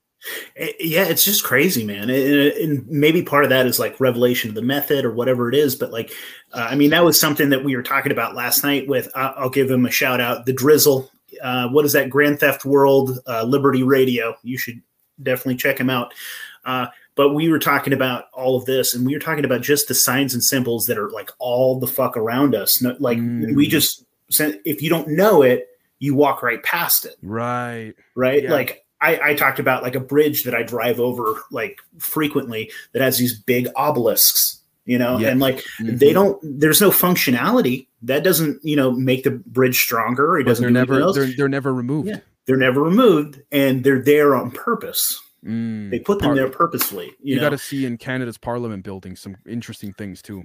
Eh, yeah, it's just crazy, man. And maybe part of that is like revelation of the method or whatever it is. But like, uh, I mean, that was something that we were talking about last night with, uh, I'll give him a shout out, the Drizzle. Uh, what is that? Grand Theft World, uh, Liberty Radio. You should definitely check him out. Uh, but we were talking about all of this and we were talking about just the signs and symbols that are like all the fuck around us like mm. we just if you don't know it you walk right past it right right yeah. like I, I talked about like a bridge that I drive over like frequently that has these big obelisks, you know, and like mm-hmm. they don't. There's no functionality that doesn't you know make the bridge stronger. It doesn't. They're never they're, they're never removed. Yeah. They're never removed, and they're there on purpose. Mm, they put them Par- there purposely. You, you got to see in Canada's Parliament building some interesting things too.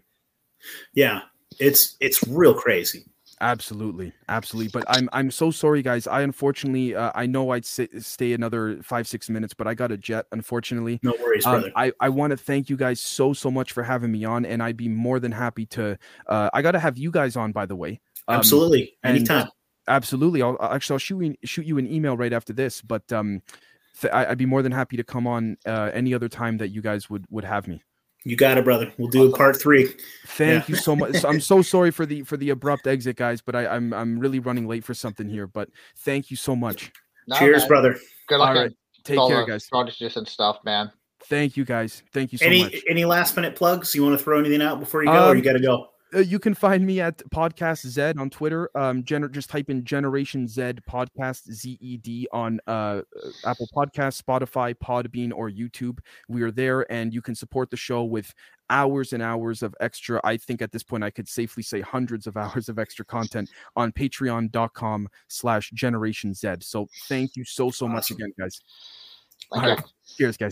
Yeah, it's it's real crazy. Absolutely, absolutely. But I'm I'm so sorry, guys. I unfortunately uh, I know I'd sit, stay another five six minutes, but I got a jet. Unfortunately, no worries, um, brother. I I want to thank you guys so so much for having me on, and I'd be more than happy to. Uh, I got to have you guys on, by the way. Um, absolutely, anytime. Absolutely. I'll actually I'll shoot you shoot you an email right after this, but um, th- I'd be more than happy to come on uh, any other time that you guys would would have me. You got it, brother. We'll do a part three. Thank yeah. you so much. I'm so sorry for the for the abrupt exit, guys, but I, am I'm, I'm really running late for something here. But thank you so much. No, Cheers, man. brother. Good luck. All right. Take care, guys. Strategies and stuff, man. Thank you, guys. Thank you so any, much. Any last minute plugs? You want to throw anything out before you go, um, or you got to go? Uh, you can find me at podcast Zed on Twitter. Um, gener- just type in Generation Zed Podcast Z E D on uh, Apple Podcast, Spotify, Podbean, or YouTube. We are there, and you can support the show with hours and hours of extra. I think at this point I could safely say hundreds of hours of extra content on Patreon.com slash Generation Zed. So thank you so so awesome. much again, guys. All right. Cheers, guys.